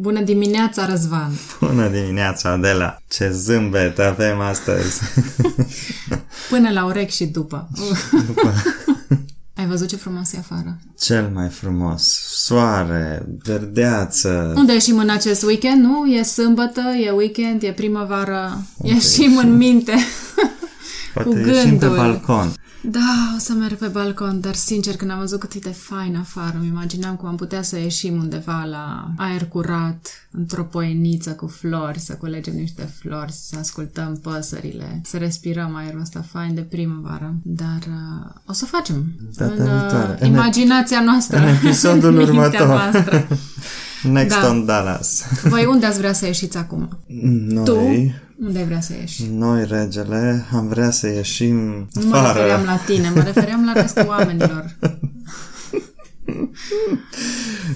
Bună dimineața, Răzvan! Bună dimineața, Adela! Ce zâmbet avem astăzi! Până la urechi și după. după. Ai văzut ce frumos e afară? Cel mai frumos. Soare, verdeață. Unde ieșim în acest weekend, nu? E sâmbătă, e weekend, e primăvară. Unde ieșim, ieșim în minte. Poate cu gândul. ieșim pe balcon. Da, o să merg pe balcon, dar sincer, când am văzut cât e de fain afară, îmi imaginam cum am putea să ieșim undeva la aer curat, într-o poeniță cu flori, să culegem niște flori, să ascultăm păsările, să respirăm aerul ăsta fain de primăvară. Dar uh, o să facem Data în uh, imaginația noastră. În episodul următor. Next da. on Dallas. Voi unde ați vrea să ieșiți acum? Noi... Tu? Unde vrea să ieși? Noi, regele, am vrea să ieșim Nu mă refeream la tine, mă refeream la restul oamenilor.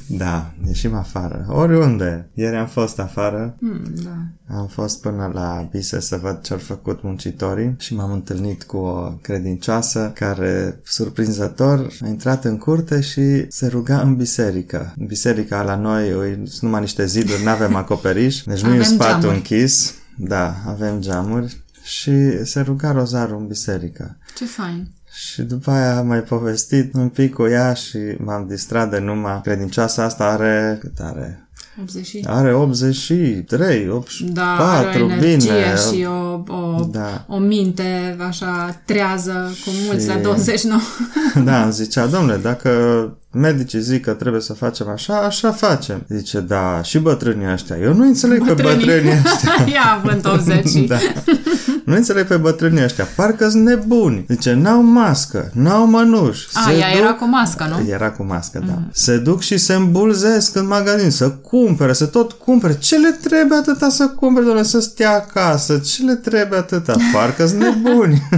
da, ieșim afară. Oriunde. Ieri am fost afară. Hmm, da. Am fost până la Bise să văd ce-au făcut muncitorii și m-am întâlnit cu o credincioasă care, surprinzător, a intrat în curte și se ruga în biserică. Biserica la noi sunt numai niște ziduri, nu avem acoperiș, deci nu e spatul închis da, avem geamuri și se ruga rozarul în biserică. Ce fain! Și după aia am mai povestit un pic cu ea și m-am distrat de numai credincioasa asta are, cât are? 80. Are 83, 84, da, are o energie bine. și o, o, da. o minte așa trează, cu mulți și... la 29. Da, îmi zicea, domnule, dacă medicii zic că trebuie să facem așa, așa facem. Zice, da, și bătrânii ăștia. Eu nu înțeleg bătrânii. pe bătrânii ăștia. Ia având 80. da. Nu înțeleg pe bătrânii ăștia. Parcă sunt nebuni. Zice, n-au mască, n-au mănuși. A, ea duc... era cu mască, nu? Era cu mască, mm. da. Se duc și se îmbulzesc în magazin, să cumpere, să tot cumpere. Ce le trebuie atâta să cumpere, doamne, să stea acasă? Ce le trebuie atâta? Parcă sunt nebuni.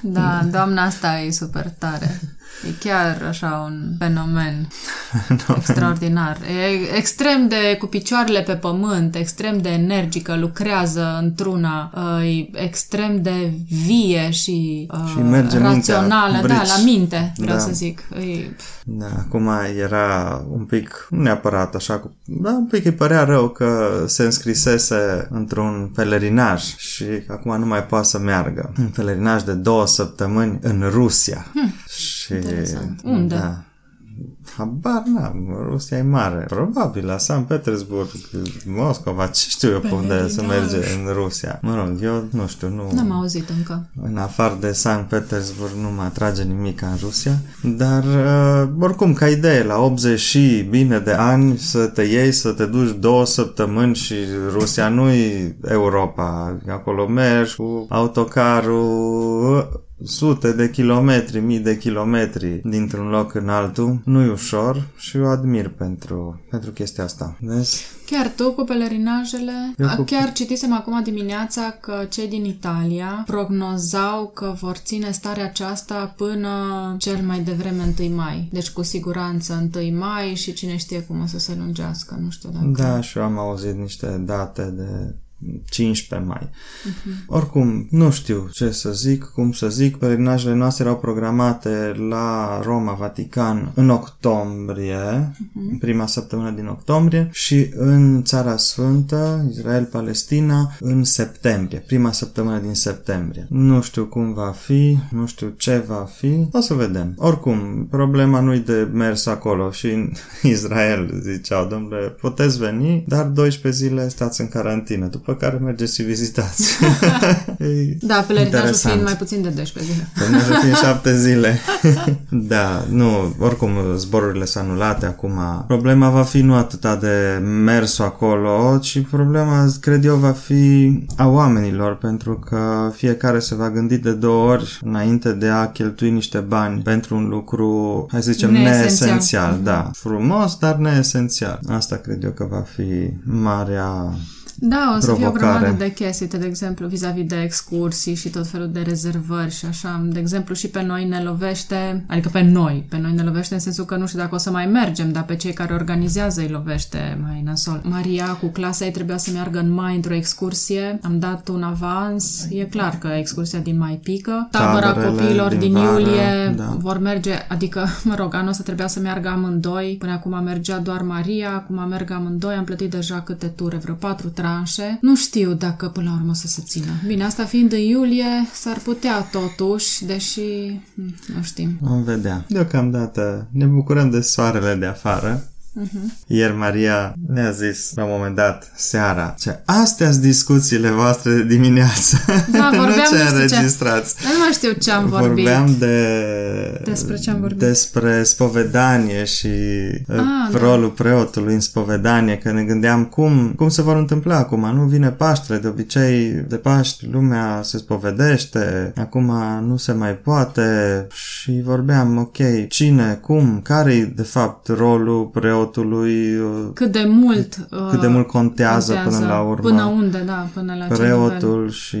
da, doamna asta e super tare. E chiar așa un fenomen extraordinar. E extrem de cu picioarele pe pământ, extrem de energică, lucrează într-una, e extrem de vie și, și merge rațională, mintea, da, la minte, vreau da. să zic. E... Da, acum era un pic, nu neapărat așa, da, un pic îi părea rău că se înscrisese într-un pelerinaj și acum nu mai poate să meargă. Un pelerinaj de două săptămâni în Rusia. Hm. Și, Interesant. Unde? Da. Habar n-am, Rusia e mare. Probabil la San Petersburg, Moscova, ce știu eu pe unde să merge în Rusia. Mă rog, eu nu știu, nu... N-am auzit încă. În afară de San Petersburg nu mă atrage nimic în Rusia, dar uh, oricum, ca idee, la 80 și bine de ani să te iei, să te duci două săptămâni și Rusia nu-i Europa. Acolo mergi cu autocarul sute de kilometri, mii de kilometri dintr-un loc în altul, nu e ușor și o admir pentru, pentru chestia asta. Vezi? Chiar tu cu pelerinajele? cu... Chiar citisem acum dimineața că cei din Italia prognozau că vor ține starea aceasta până cel mai devreme 1 mai. Deci cu siguranță 1 mai și cine știe cum o să se lungească, nu știu dacă... Da, și eu am auzit niște date de 15 mai. Uh-huh. Oricum, nu știu ce să zic, cum să zic, pelerinajele noastre erau programate la Roma, Vatican, în octombrie, uh-huh. în prima săptămână din octombrie, și în Țara Sfântă, Israel, Palestina, în septembrie, prima săptămână din septembrie. Nu știu cum va fi, nu știu ce va fi, o să vedem. Oricum, problema nu-i de mers acolo și în Israel, ziceau, domnule, puteți veni, dar 12 zile stați în carantină, după după care mergeți și vizitați. da, pelerinajul fiind mai puțin de 12 zile. Pelerinajul fiind 7 zile. da, nu, oricum zborurile sunt anulate acum. Problema va fi nu atâta de mersul acolo, ci problema, cred eu, va fi a oamenilor, pentru că fiecare se va gândi de două ori înainte de a cheltui niște bani pentru un lucru, hai să zicem, neesențial. neesențial. Da, frumos, dar neesențial. Asta cred eu că va fi marea Da, o să fie o provocare. grămadă de chestii, de exemplu, vis-a-vis de excursii și tot felul de rezervări și așa. De exemplu, și pe noi ne lovește, adică pe noi, pe noi ne lovește în sensul că nu știu dacă o să mai mergem, dar pe cei care organizează îi lovește mai nasol. Maria cu clasa ei trebuia să meargă în mai într-o excursie, am dat un avans, e clar că excursia din mai pică. Tabăra Taberele copiilor din din, vară, iulie da. vor merge, adică, mă rog, anul ăsta trebuia să meargă amândoi, până acum mergea doar Maria, acum merg amândoi, am plătit deja câte ture, vreo patru tranșe. Nu știu dacă până la urmă o să se țină. Bine, asta fiind în iulie, s-ar putea totuși, deși hm, nu știm. Vom vedea. Deocamdată ne bucurăm de soarele de afară. Uh-huh. Ieri Maria ne-a zis la un moment dat, seara, ce astea sunt discuțiile voastre de dimineață. Da, nu vorbeam, ce nu știu ce. înregistrați. Dar nu mai știu ce am vorbit. Vorbeam de... Despre ce am vorbit? Despre spovedanie și Ah, ah, da. rolul preotului în spovedanie, că ne gândeam cum, cum se vor întâmpla acum. Nu vine Paștele, de obicei de Paști lumea se spovedește, acum nu se mai poate și vorbeam, ok, cine, cum, care de fapt rolul preotului, uh, Cât de mult cât de uh, mult contează, până la urmă Până unde, da, până la ce nivel. preotul și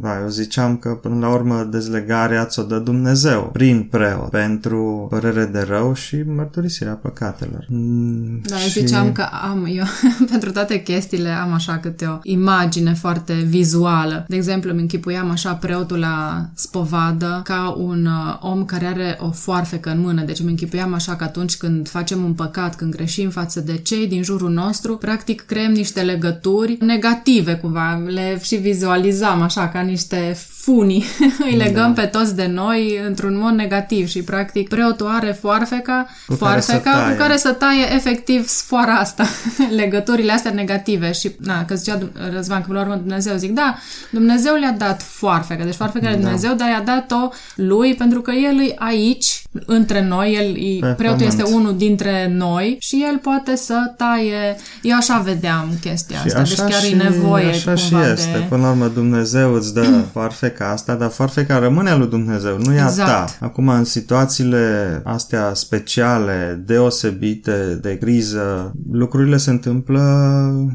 da, eu ziceam că până la urmă dezlegarea ți-o dă Dumnezeu prin preot pentru părere de rău și mărturisirea păcatelor. Mm, Da, eu ziceam că am, eu pentru toate chestiile am așa câte o imagine foarte vizuală. De exemplu, îmi închipuiam așa preotul la spovadă ca un uh, om care are o foarfecă în mână. Deci îmi închipuiam așa că atunci când facem un păcat, când greșim față de cei din jurul nostru, practic creăm niște legături negative cumva. Le și vizualizam așa ca niște funii. Îi legăm pe toți de noi într-un mod negativ și practic preotul are foarfeca, Cu care să foarfeca taie. cu care să taie efectiv sfoara asta, legăturile astea negative și, na, că zicea Răzvan că până la urmă Dumnezeu, zic, da, Dumnezeu le-a dat foarfeca, deci foarfeca da. Dumnezeu, dar i-a dat-o lui pentru că el e aici, între noi, el, e, Pe preotul pământ. este unul dintre noi și el poate să taie, eu așa vedeam chestia Și asta, deci chiar și, e nevoie așa și cumva este. de... Până la urmă Dumnezeu îți dă foarfeca asta, dar foarfeca rămâne a lui Dumnezeu, nu e a Exact. ta. Acum, în situațiile astea speciale, deosebite, de criză, lucrurile se întâmplă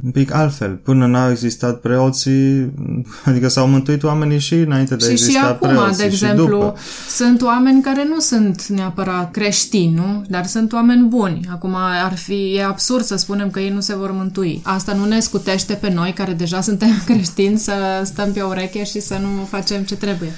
un pic altfel. Până n-au existat preoții, adică s-au mântuit oamenii și înainte de a Și, și exista acum, preoții de și exemplu, după. sunt oameni care nu sunt neapărat creștini, nu? Dar sunt oameni buni. Acum ar fi, e absurd să spunem că ei nu se vor mântui. Asta nu ne scutește pe noi, care deja suntem creștini, să stăm pe ureche și să nu facem ce trebuie.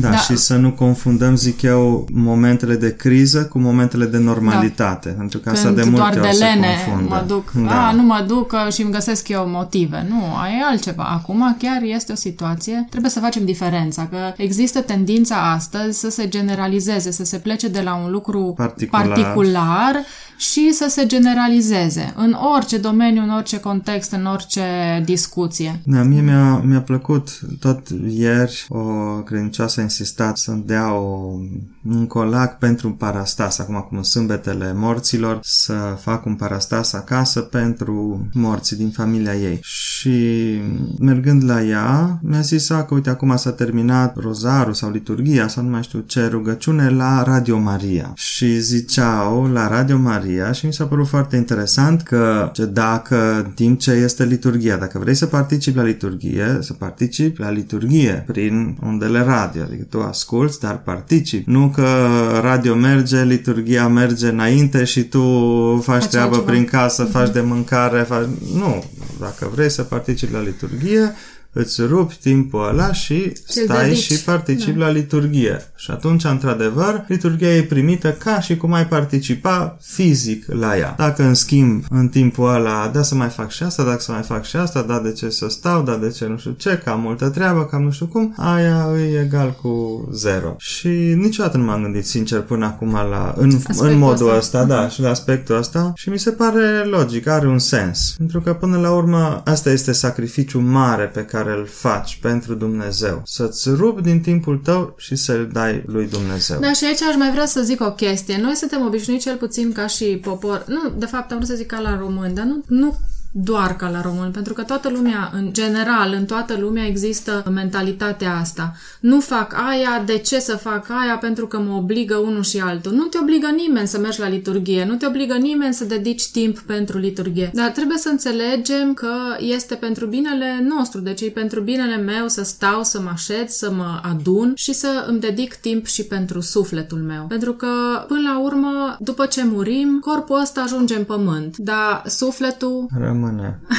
Da, Da. și să nu confundăm, zic eu, momentele de criză cu momentele de normalitate. Pentru că asta Când de multe doar de ori se lene confundă. mă duc, Da. a, nu mă duc că și îmi găsesc eu motive. Nu, aia e altceva. Acum chiar este o situație, trebuie să facem diferența, că există tendința astăzi să se generalizeze, să se plece de la un lucru Particular. particular și să se generalizeze în orice domeniu, în orice context, în orice discuție. Da, mie mi-a, mi-a plăcut tot ieri o credincioasă a insistat să-mi dea o, un colac pentru un parastas, acum cum sunt sâmbetele morților, să fac un parastas acasă pentru morții din familia ei. Și mergând la ea, mi-a zis "A, că uite, acum s-a terminat rozarul sau liturgia sau nu mai știu ce rugăciune la Radio Maria. Și ziceau la Radio Maria și mi s-a părut foarte interesant că ce dacă în timp ce este liturgia, dacă vrei să participi la liturgie, să participi la liturgie prin undele radio, adică tu asculți, dar participi. Nu că radio merge, liturgia merge înainte și tu faci, Faci treabă altceva. prin casă, faci de mâncare, faci... Nu, dacă vrei să participi la liturgie, îți rupi timpul ăla și Ți-l stai dedici. și participi la liturgie. Și atunci, într-adevăr, liturgia e primită ca și cum ai participa fizic la ea. Dacă, în schimb, în timpul ăla, da să mai fac și asta, dacă să mai fac și asta, da de ce să stau, da de ce nu știu ce, că am multă treabă, că am nu știu cum, aia e egal cu zero. Și niciodată nu m-am gândit sincer până acum la, în, Aspectul în modul ăsta. ăsta, da, și la aspectul ăsta și mi se pare logic, are un sens. Pentru că până la urmă asta este sacrificiul mare pe care îl faci pentru Dumnezeu. Să-ți rupi din timpul tău și să-l dai lui Dumnezeu. Da, și aici aș mai vrea să zic o chestie. Noi suntem obișnuiți cel puțin ca și popor, nu, de fapt am vrut să zic ca la români, dar nu, nu doar ca la român, pentru că toată lumea, în general, în toată lumea există mentalitatea asta. Nu fac aia, de ce să fac aia? Pentru că mă obligă unul și altul. Nu te obligă nimeni să mergi la liturghie, nu te obligă nimeni să dedici timp pentru liturghie. Dar trebuie să înțelegem că este pentru binele nostru, deci e pentru binele meu să stau, să mă așez, să mă adun și să îmi dedic timp și pentru sufletul meu. Pentru că, până la urmă, după ce murim, corpul ăsta ajunge în pământ, dar sufletul Rămâne.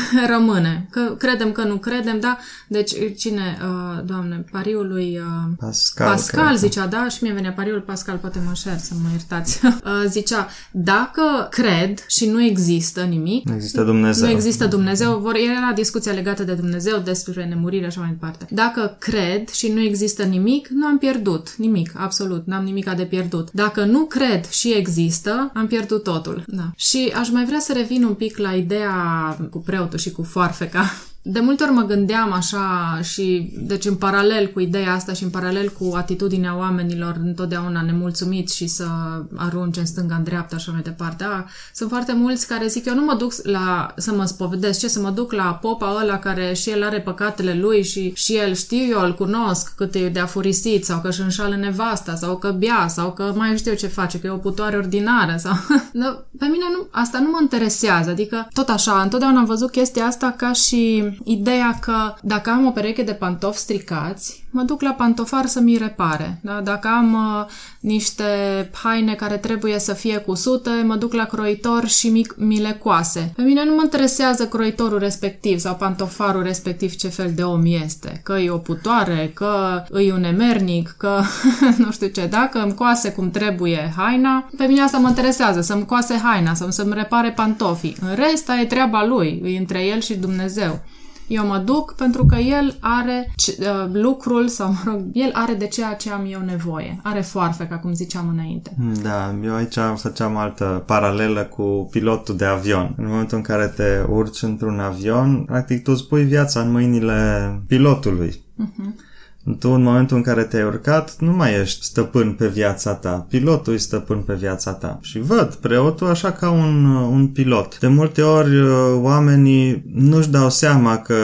rămâne. Că credem că nu credem, da? Deci, cine, uh, doamne, pariul lui uh, Pascal. Pascal cred. zicea, da, și mie venea pariul Pascal, poate mă șer să mă iertați. Uh, zicea, dacă cred și nu există nimic, Nu există Dumnezeu. nu există Dumnezeu, vor, era discuția legată de Dumnezeu, despre nemurire și așa mai departe. Dacă cred și nu există nimic, nu am pierdut nimic, absolut, n-am nimic de pierdut. Dacă nu cred și există, am pierdut totul. Da. Și aș mai vrea să revin un pic la ideea cu preotul și cu foarfeca. De multe ori mă gândeam așa și, deci în paralel cu ideea asta și în paralel cu atitudinea oamenilor întotdeauna nemulțumiți și să arunce în stânga, în dreapta și așa mai departe. A, sunt foarte mulți care zic, eu nu mă duc la, să mă spovedesc, ce să mă duc la popa ăla care și el are păcatele lui și, și el știu eu, îl cunosc cât e de afurisit sau că își înșală nevasta sau că bea sau că mai știu ce face, că e o putoare ordinară sau... Nu, Pe mine nu, asta nu mă interesează, adică tot așa, întotdeauna am văzut chestia asta ca și ideea că dacă am o pereche de pantofi stricați, mă duc la pantofar să mi repare. Da? Dacă am uh, niște haine care trebuie să fie cusute, mă duc la croitor și mi, mi le coase. Pe mine nu mă interesează croitorul respectiv sau pantofarul respectiv ce fel de om este. Că e o putoare, că e un emernic, că nu știu ce. Dacă îmi coase cum trebuie haina, pe mine asta mă interesează, să-mi coase haina, să-mi, să-mi repare pantofii. În rest, e treaba lui, e între el și Dumnezeu. Eu mă duc pentru că el are ce- uh, lucrul sau, mă rog, el are de ceea ce am eu nevoie. Are foarfeca, cum ziceam înainte. Da, eu aici făceam altă paralelă cu pilotul de avion. În momentul în care te urci într-un avion, practic tu îți pui viața în mâinile pilotului. Tu, în momentul în care te-ai urcat, nu mai ești stăpân pe viața ta. Pilotul e stăpân pe viața ta. Și văd preotul așa ca un, un pilot. De multe ori uh, oamenii nu-și dau seama că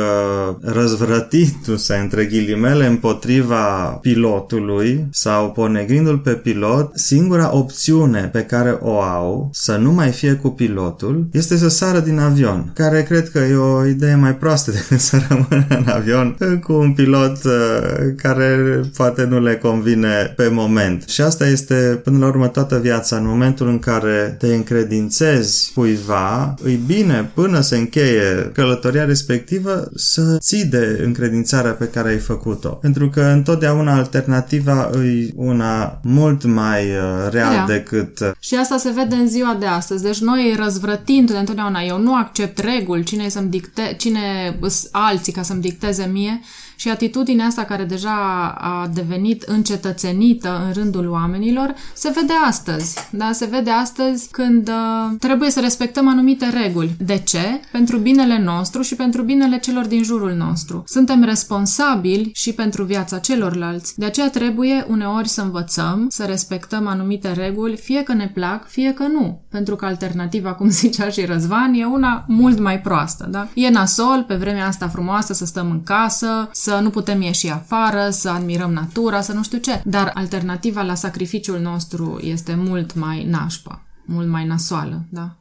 răzvrătindu-se între ghilimele împotriva pilotului sau ponegrindu-l pe pilot, singura opțiune pe care o au să nu mai fie cu pilotul este să sară din avion, care cred că e o idee mai proastă decât să rămână în avion cu un pilot uh, care poate nu le convine pe moment. Și asta este până la urmă toată viața. În momentul în care te încredințezi cuiva, îi bine până se încheie călătoria respectivă să ții de încredințarea pe care ai făcut-o. Pentru că întotdeauna alternativa îi una mult mai uh, rea Rea. decât uh, Și asta se vede în ziua de astăzi. Deci noi răzvrătind de întotdeauna, eu nu accept reguli, cine, e să-mi dicte, cine îs alții ca să-mi dicteze mie și atitudinea asta care deja a devenit încetățenită în rândul oamenilor se vede astăzi. Da? Se vede astăzi când uh, trebuie să respectăm anumite reguli. De ce? Pentru binele nostru și pentru binele celor din jurul nostru. Suntem responsabili și pentru viața celorlalți. De aceea trebuie uneori să învățăm, să respectăm anumite reguli, fie că ne plac, fie că nu. Pentru că alternativa, cum zicea și Răzvan, e una mult mai proastă. Da? E nasol pe vremea asta frumoasă să stăm în casă, să nu putem ieși afară, să admirăm natura, să nu știu ce. Dar alternativa la sacrificiul nostru este mult mai nașpa, mult mai nasoală. Da?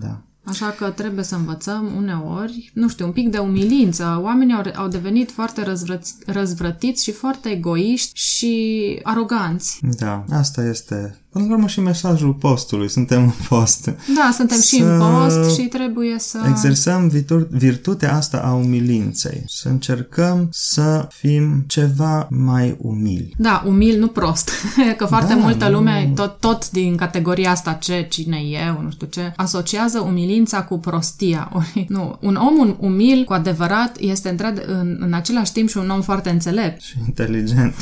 da. Așa că trebuie să învățăm uneori, nu știu, un pic de umilință. Oamenii au, au devenit foarte răzvrăți, răzvrătiți și foarte egoiști și aroganți. Da, asta este Până la urmă și mesajul postului. Suntem în post. Da, suntem și Să în post și trebuie să... Exersăm vitur- virtutea asta a umilinței. Să încercăm să fim ceva mai umili. Da, umil, nu prost. Că foarte Da, multă nu- lume, tot, tot din categoria asta, ce, cine e eu, nu știu ce, asociază umilința cu prostia. Ori, nu, un om un- umil, cu adevărat, este într în, în același timp și un om foarte înțelept. Și inteligent.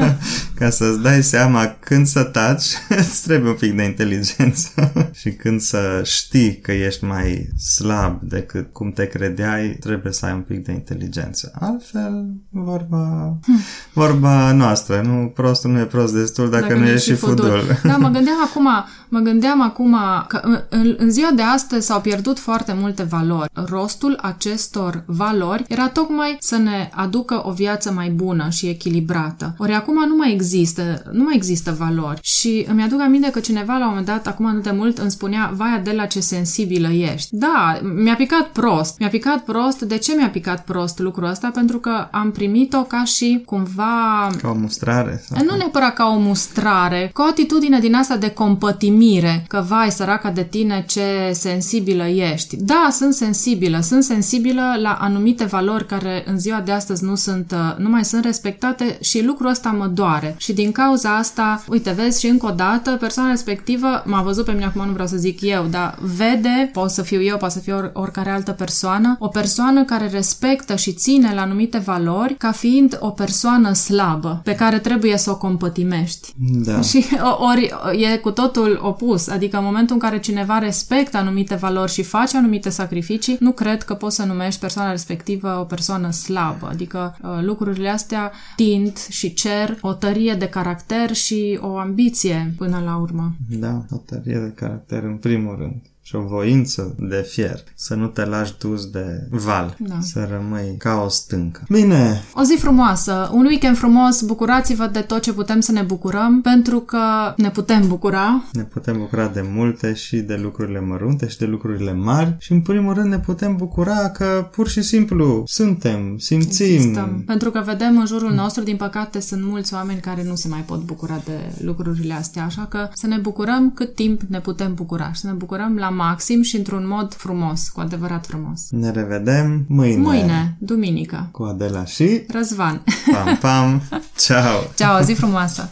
Ca să-ți dai seama când să taci îți trebuie un pic de inteligență și când să știi că ești mai slab decât cum te credeai, trebuie să ai un pic de inteligență. Altfel, vorba, vorba noastră, nu prostul nu e prost destul dacă, dacă nu e și fudul. fudul. Da, mă gândeam acum, mă gândeam acum că în, în ziua de astăzi s-au pierdut foarte multe valori. Rostul acestor valori era tocmai să ne aducă o viață mai bună și echilibrată. Ori acum nu mai există, nu mai există valori. Și îmi aduc aminte că cineva la un moment dat, acum nu de mult, îmi spunea, vai de la ce sensibilă ești. Da, mi-a picat prost. Mi-a picat prost. De ce mi-a picat prost lucrul ăsta? Pentru că am primit-o ca și cumva... Ca o mustrare? Sau nu neapărat ca o mustrare, ca o atitudine din asta de compătimire, că vai, săraca de tine, ce sensibilă ești. Da, sunt sensibilă. Sunt sensibilă la anumite valori care în ziua de astăzi nu sunt, nu mai sunt respectate și lucrul ăsta mă doare. Și din cauza asta, uite, vezi, și încă o dată, persoana respectivă m-a văzut pe mine, acum nu vreau să zic eu, dar vede, pot să fiu eu, poate să fie or- oricare altă persoană, o persoană care respectă și ține la anumite valori ca fiind o persoană slabă, pe care trebuie să o compătimești. Da. Și ori e cu totul opus, adică în momentul în care cineva respectă anumite valori și face anumite sacrificii, nu cred că poți să numești persoana respectivă o persoană slabă, adică uh, lucrurile astea tind și cer o tărie de caracter și o ambiție până la urmă. Da, o tărie de caracter în primul rând și o voință de fier, să nu te lași dus de val, da. să rămâi ca o stâncă. Bine! O zi frumoasă, un weekend frumos, bucurați-vă de tot ce putem să ne bucurăm, pentru că ne putem bucura. Ne putem bucura de multe și de lucrurile mărunte și de lucrurile mari și în primul rând ne putem bucura că pur și simplu suntem, simțim. Existăm. Pentru că vedem în jurul nostru, din păcate, sunt mulți oameni care nu se mai pot bucura de lucrurile astea, așa că să ne bucurăm cât timp ne putem bucura și să ne bucurăm la maxim și într-un mod frumos, cu adevărat frumos. Ne revedem mâine. Mâine, duminică. Cu Adela și Răzvan. Pam, pam. Ciao. Ciao, zi frumoasă.